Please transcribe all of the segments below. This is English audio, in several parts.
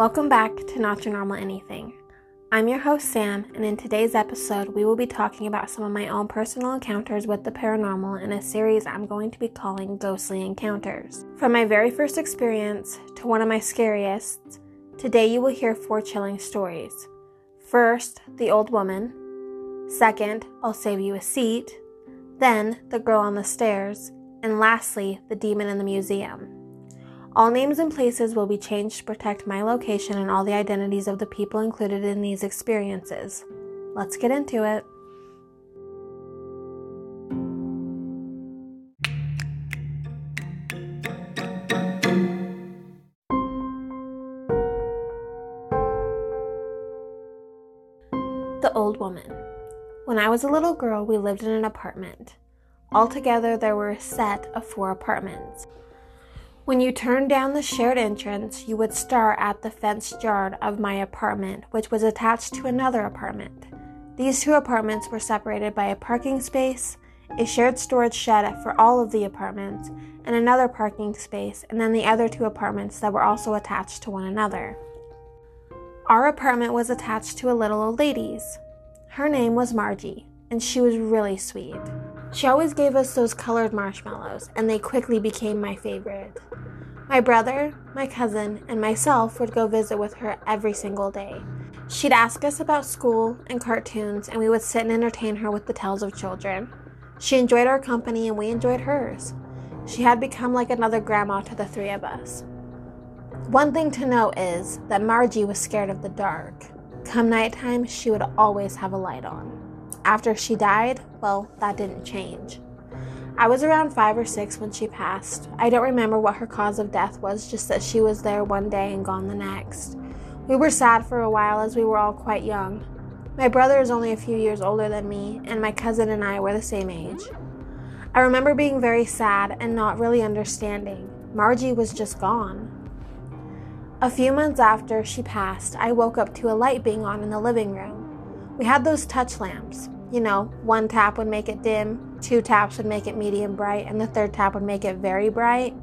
Welcome back to Not Your Normal Anything. I'm your host, Sam, and in today's episode, we will be talking about some of my own personal encounters with the paranormal in a series I'm going to be calling Ghostly Encounters. From my very first experience to one of my scariest, today you will hear four chilling stories. First, the old woman. Second, I'll save you a seat. Then, the girl on the stairs. And lastly, the demon in the museum. All names and places will be changed to protect my location and all the identities of the people included in these experiences. Let's get into it. The Old Woman. When I was a little girl, we lived in an apartment. Altogether, there were a set of four apartments. When you turned down the shared entrance, you would stare at the fenced yard of my apartment, which was attached to another apartment. These two apartments were separated by a parking space, a shared storage shed for all of the apartments, and another parking space, and then the other two apartments that were also attached to one another. Our apartment was attached to a little old lady's. Her name was Margie, and she was really sweet. She always gave us those colored marshmallows, and they quickly became my favorite. My brother, my cousin, and myself would go visit with her every single day. She'd ask us about school and cartoons, and we would sit and entertain her with the tales of children. She enjoyed our company, and we enjoyed hers. She had become like another grandma to the three of us. One thing to note is that Margie was scared of the dark. Come nighttime, she would always have a light on. After she died, well, that didn't change. I was around five or six when she passed. I don't remember what her cause of death was, just that she was there one day and gone the next. We were sad for a while as we were all quite young. My brother is only a few years older than me, and my cousin and I were the same age. I remember being very sad and not really understanding. Margie was just gone. A few months after she passed, I woke up to a light being on in the living room. We had those touch lamps. You know, one tap would make it dim, two taps would make it medium bright, and the third tap would make it very bright.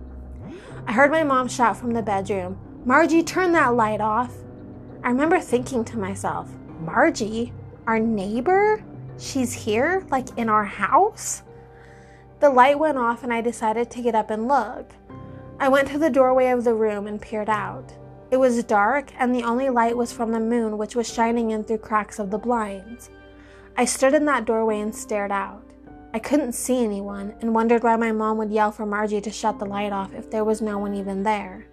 I heard my mom shout from the bedroom, Margie, turn that light off. I remember thinking to myself, Margie, our neighbor? She's here, like in our house? The light went off, and I decided to get up and look. I went to the doorway of the room and peered out. It was dark, and the only light was from the moon, which was shining in through cracks of the blinds. I stood in that doorway and stared out. I couldn't see anyone and wondered why my mom would yell for Margie to shut the light off if there was no one even there.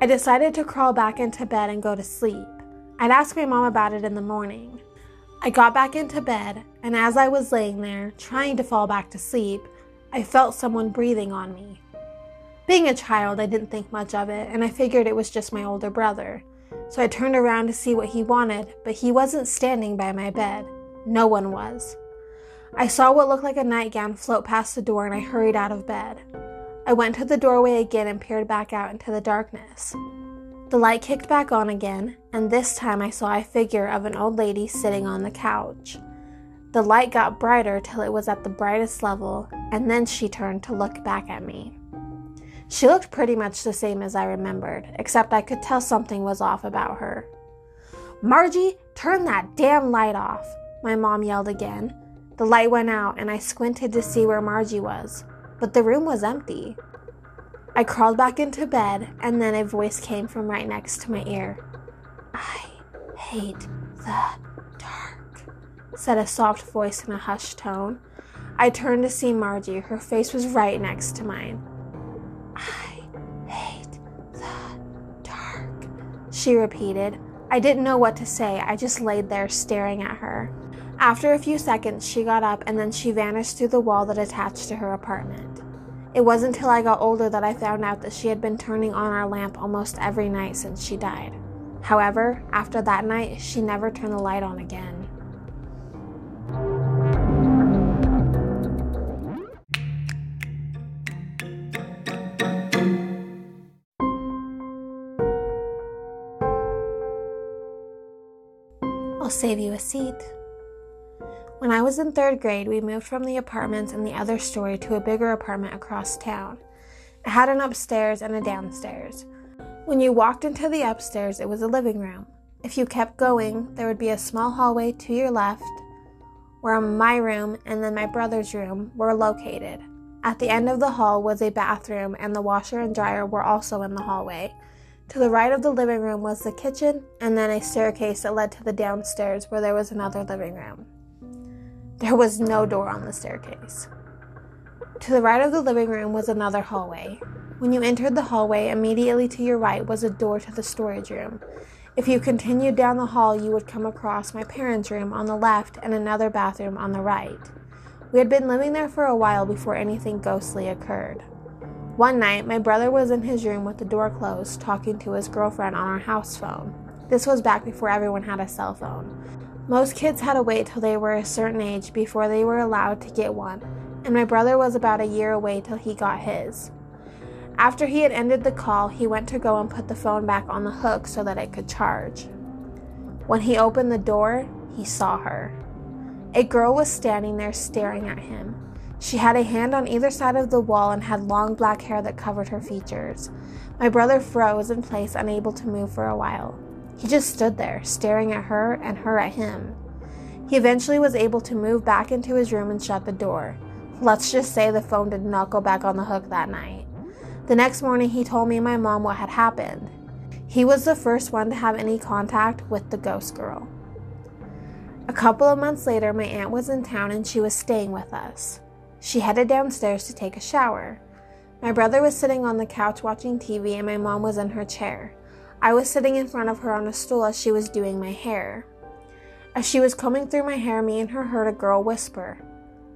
I decided to crawl back into bed and go to sleep. I'd ask my mom about it in the morning. I got back into bed, and as I was laying there, trying to fall back to sleep, I felt someone breathing on me. Being a child, I didn't think much of it, and I figured it was just my older brother. So I turned around to see what he wanted, but he wasn't standing by my bed. No one was. I saw what looked like a nightgown float past the door and I hurried out of bed. I went to the doorway again and peered back out into the darkness. The light kicked back on again, and this time I saw a figure of an old lady sitting on the couch. The light got brighter till it was at the brightest level, and then she turned to look back at me. She looked pretty much the same as I remembered, except I could tell something was off about her. Margie, turn that damn light off, my mom yelled again. The light went out, and I squinted to see where Margie was, but the room was empty. I crawled back into bed, and then a voice came from right next to my ear. I hate the dark, said a soft voice in a hushed tone. I turned to see Margie. Her face was right next to mine. She repeated. I didn't know what to say. I just laid there staring at her. After a few seconds, she got up and then she vanished through the wall that attached to her apartment. It wasn't until I got older that I found out that she had been turning on our lamp almost every night since she died. However, after that night, she never turned the light on again. Save you a seat. When I was in third grade, we moved from the apartments in the other story to a bigger apartment across town. It had an upstairs and a downstairs. When you walked into the upstairs, it was a living room. If you kept going, there would be a small hallway to your left where my room and then my brother's room were located. At the end of the hall was a bathroom, and the washer and dryer were also in the hallway. To the right of the living room was the kitchen, and then a staircase that led to the downstairs where there was another living room. There was no door on the staircase. To the right of the living room was another hallway. When you entered the hallway, immediately to your right was a door to the storage room. If you continued down the hall, you would come across my parents' room on the left and another bathroom on the right. We had been living there for a while before anything ghostly occurred. One night, my brother was in his room with the door closed, talking to his girlfriend on our house phone. This was back before everyone had a cell phone. Most kids had to wait till they were a certain age before they were allowed to get one, and my brother was about a year away till he got his. After he had ended the call, he went to go and put the phone back on the hook so that it could charge. When he opened the door, he saw her. A girl was standing there staring at him. She had a hand on either side of the wall and had long black hair that covered her features. My brother froze in place, unable to move for a while. He just stood there, staring at her and her at him. He eventually was able to move back into his room and shut the door. Let's just say the phone did not go back on the hook that night. The next morning, he told me and my mom what had happened. He was the first one to have any contact with the ghost girl. A couple of months later, my aunt was in town and she was staying with us. She headed downstairs to take a shower. My brother was sitting on the couch watching TV and my mom was in her chair. I was sitting in front of her on a stool as she was doing my hair. As she was combing through my hair, me and her heard a girl whisper,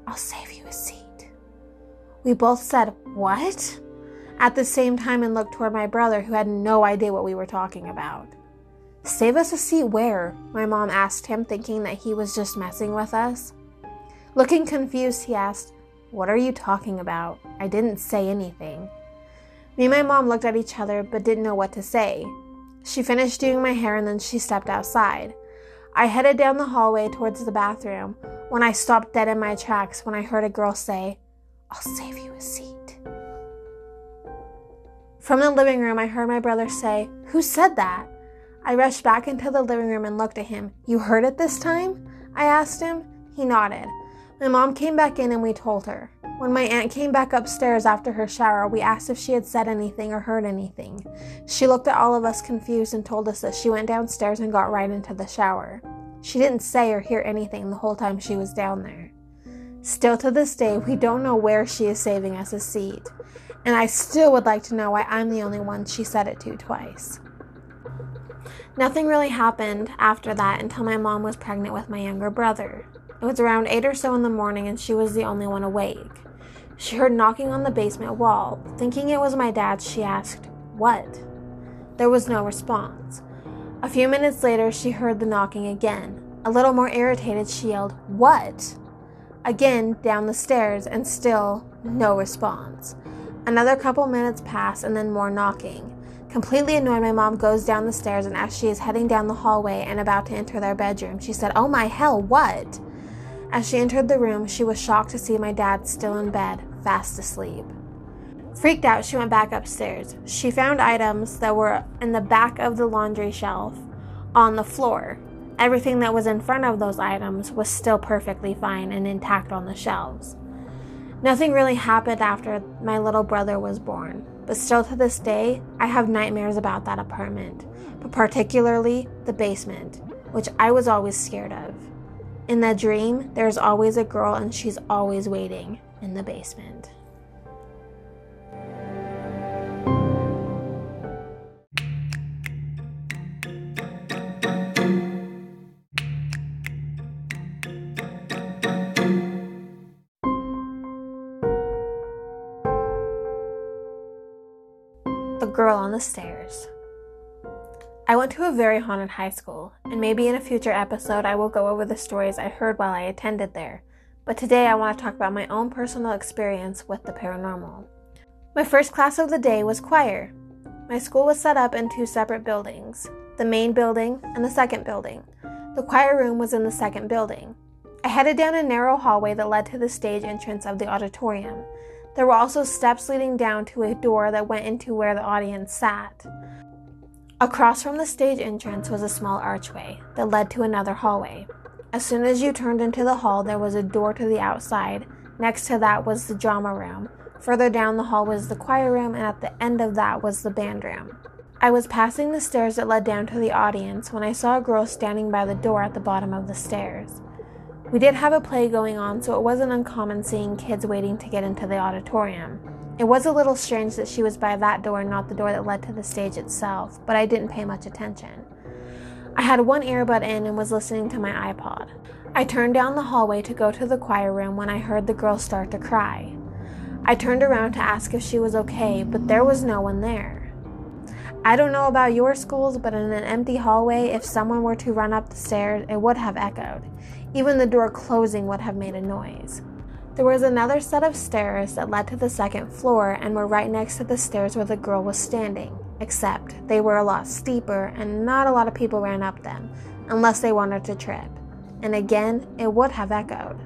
I'll save you a seat. We both said, What? at the same time and looked toward my brother, who had no idea what we were talking about. Save us a seat where? My mom asked him, thinking that he was just messing with us. Looking confused, he asked, What are you talking about? I didn't say anything. Me and my mom looked at each other but didn't know what to say. She finished doing my hair and then she stepped outside. I headed down the hallway towards the bathroom when I stopped dead in my tracks when I heard a girl say, I'll save you a seat. From the living room, I heard my brother say, Who said that? I rushed back into the living room and looked at him. You heard it this time? I asked him. He nodded. My mom came back in and we told her. When my aunt came back upstairs after her shower, we asked if she had said anything or heard anything. She looked at all of us confused and told us that she went downstairs and got right into the shower. She didn't say or hear anything the whole time she was down there. Still to this day, we don't know where she is saving us a seat. And I still would like to know why I'm the only one she said it to twice. Nothing really happened after that until my mom was pregnant with my younger brother. It was around 8 or so in the morning, and she was the only one awake. She heard knocking on the basement wall. Thinking it was my dad, she asked, What? There was no response. A few minutes later, she heard the knocking again. A little more irritated, she yelled, What? Again, down the stairs, and still no response. Another couple minutes pass and then more knocking. Completely annoyed, my mom goes down the stairs, and as she is heading down the hallway and about to enter their bedroom, she said, Oh my hell, what? As she entered the room, she was shocked to see my dad still in bed, fast asleep. Freaked out, she went back upstairs. She found items that were in the back of the laundry shelf on the floor. Everything that was in front of those items was still perfectly fine and intact on the shelves. Nothing really happened after my little brother was born, but still to this day, I have nightmares about that apartment, but particularly the basement, which I was always scared of. In the dream, there's always a girl and she's always waiting in the basement. The Girl on the Stairs. I went to a very haunted high school, and maybe in a future episode I will go over the stories I heard while I attended there. But today I want to talk about my own personal experience with the paranormal. My first class of the day was choir. My school was set up in two separate buildings the main building and the second building. The choir room was in the second building. I headed down a narrow hallway that led to the stage entrance of the auditorium. There were also steps leading down to a door that went into where the audience sat. Across from the stage entrance was a small archway that led to another hallway. As soon as you turned into the hall, there was a door to the outside. Next to that was the drama room. Further down the hall was the choir room, and at the end of that was the band room. I was passing the stairs that led down to the audience when I saw a girl standing by the door at the bottom of the stairs. We did have a play going on, so it wasn't uncommon seeing kids waiting to get into the auditorium. It was a little strange that she was by that door and not the door that led to the stage itself, but I didn't pay much attention. I had one earbud in and was listening to my iPod. I turned down the hallway to go to the choir room when I heard the girl start to cry. I turned around to ask if she was okay, but there was no one there. I don't know about your schools, but in an empty hallway, if someone were to run up the stairs, it would have echoed. Even the door closing would have made a noise. There was another set of stairs that led to the second floor and were right next to the stairs where the girl was standing, except they were a lot steeper and not a lot of people ran up them, unless they wanted to trip. And again, it would have echoed.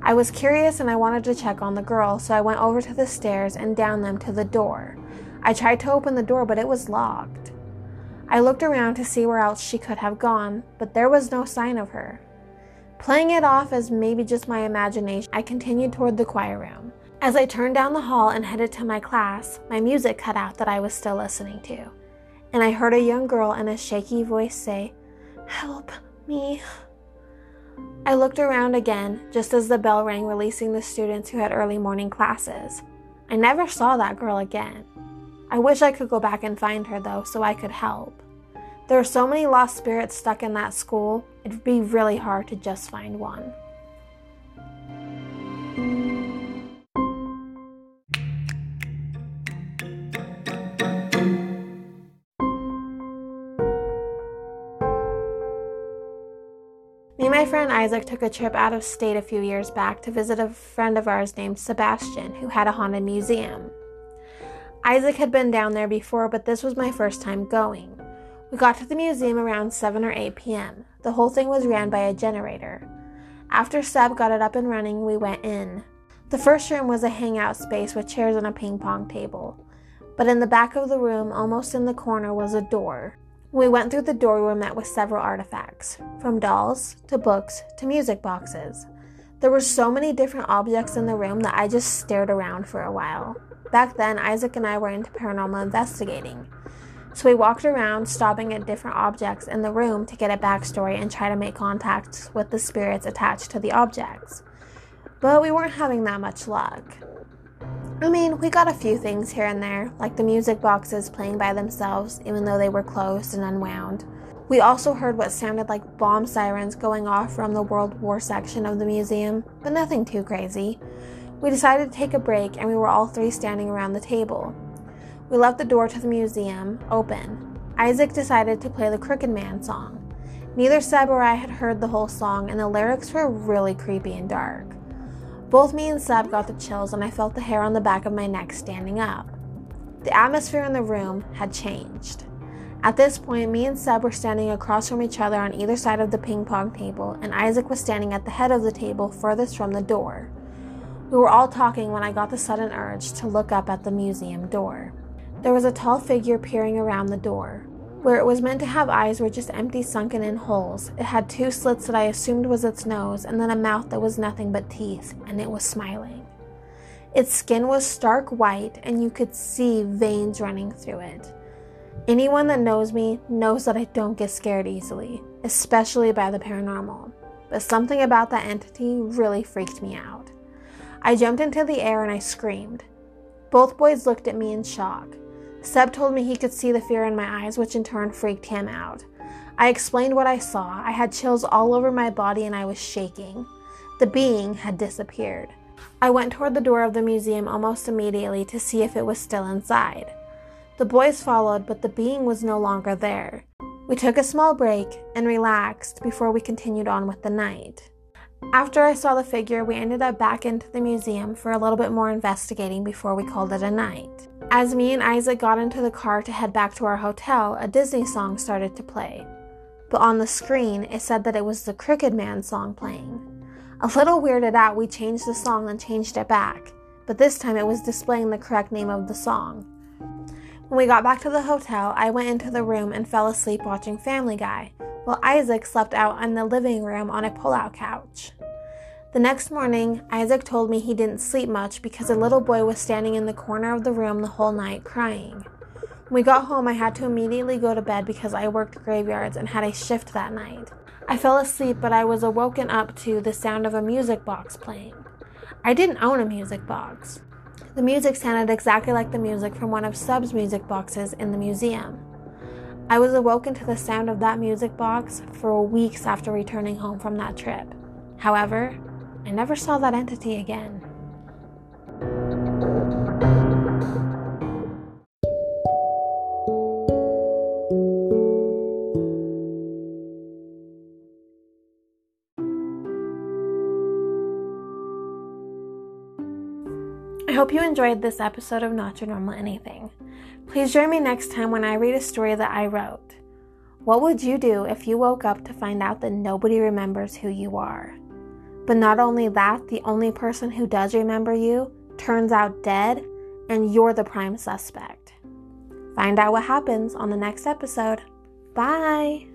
I was curious and I wanted to check on the girl, so I went over to the stairs and down them to the door. I tried to open the door, but it was locked. I looked around to see where else she could have gone, but there was no sign of her. Playing it off as maybe just my imagination, I continued toward the choir room. As I turned down the hall and headed to my class, my music cut out that I was still listening to. And I heard a young girl in a shaky voice say, Help me. I looked around again just as the bell rang, releasing the students who had early morning classes. I never saw that girl again. I wish I could go back and find her, though, so I could help. There are so many lost spirits stuck in that school, it'd be really hard to just find one. Me and my friend Isaac took a trip out of state a few years back to visit a friend of ours named Sebastian, who had a haunted museum. Isaac had been down there before, but this was my first time going. We got to the museum around 7 or 8 p.m. The whole thing was ran by a generator. After Seb got it up and running, we went in. The first room was a hangout space with chairs and a ping pong table. But in the back of the room, almost in the corner, was a door. We went through the door, we were met with several artifacts, from dolls to books to music boxes. There were so many different objects in the room that I just stared around for a while. Back then, Isaac and I were into paranormal investigating. So we walked around, stopping at different objects in the room to get a backstory and try to make contact with the spirits attached to the objects. But we weren't having that much luck. I mean, we got a few things here and there, like the music boxes playing by themselves, even though they were closed and unwound. We also heard what sounded like bomb sirens going off from the World War section of the museum, but nothing too crazy. We decided to take a break, and we were all three standing around the table. We left the door to the museum open. Isaac decided to play the Crooked Man song. Neither Seb or I had heard the whole song, and the lyrics were really creepy and dark. Both me and Seb got the chills, and I felt the hair on the back of my neck standing up. The atmosphere in the room had changed. At this point, me and Seb were standing across from each other on either side of the ping pong table, and Isaac was standing at the head of the table furthest from the door. We were all talking when I got the sudden urge to look up at the museum door. There was a tall figure peering around the door. Where it was meant to have eyes were just empty, sunken in holes. It had two slits that I assumed was its nose, and then a mouth that was nothing but teeth, and it was smiling. Its skin was stark white, and you could see veins running through it. Anyone that knows me knows that I don't get scared easily, especially by the paranormal. But something about that entity really freaked me out. I jumped into the air and I screamed. Both boys looked at me in shock. Seb told me he could see the fear in my eyes, which in turn freaked him out. I explained what I saw. I had chills all over my body and I was shaking. The being had disappeared. I went toward the door of the museum almost immediately to see if it was still inside. The boys followed, but the being was no longer there. We took a small break and relaxed before we continued on with the night. After I saw the figure, we ended up back into the museum for a little bit more investigating before we called it a night. As me and Isaac got into the car to head back to our hotel, a Disney song started to play. But on the screen, it said that it was the Crooked Man song playing. A little weirded out, we changed the song and changed it back, but this time it was displaying the correct name of the song. When we got back to the hotel, I went into the room and fell asleep watching Family Guy, while Isaac slept out in the living room on a pull out couch. The next morning, Isaac told me he didn't sleep much because a little boy was standing in the corner of the room the whole night crying. When we got home, I had to immediately go to bed because I worked graveyards and had a shift that night. I fell asleep, but I was awoken up to the sound of a music box playing. I didn't own a music box. The music sounded exactly like the music from one of Seb's music boxes in the museum. I was awoken to the sound of that music box for weeks after returning home from that trip. However, I never saw that entity again. I hope you enjoyed this episode of Not Your Normal Anything. Please join me next time when I read a story that I wrote. What would you do if you woke up to find out that nobody remembers who you are? But not only that, the only person who does remember you turns out dead, and you're the prime suspect. Find out what happens on the next episode. Bye!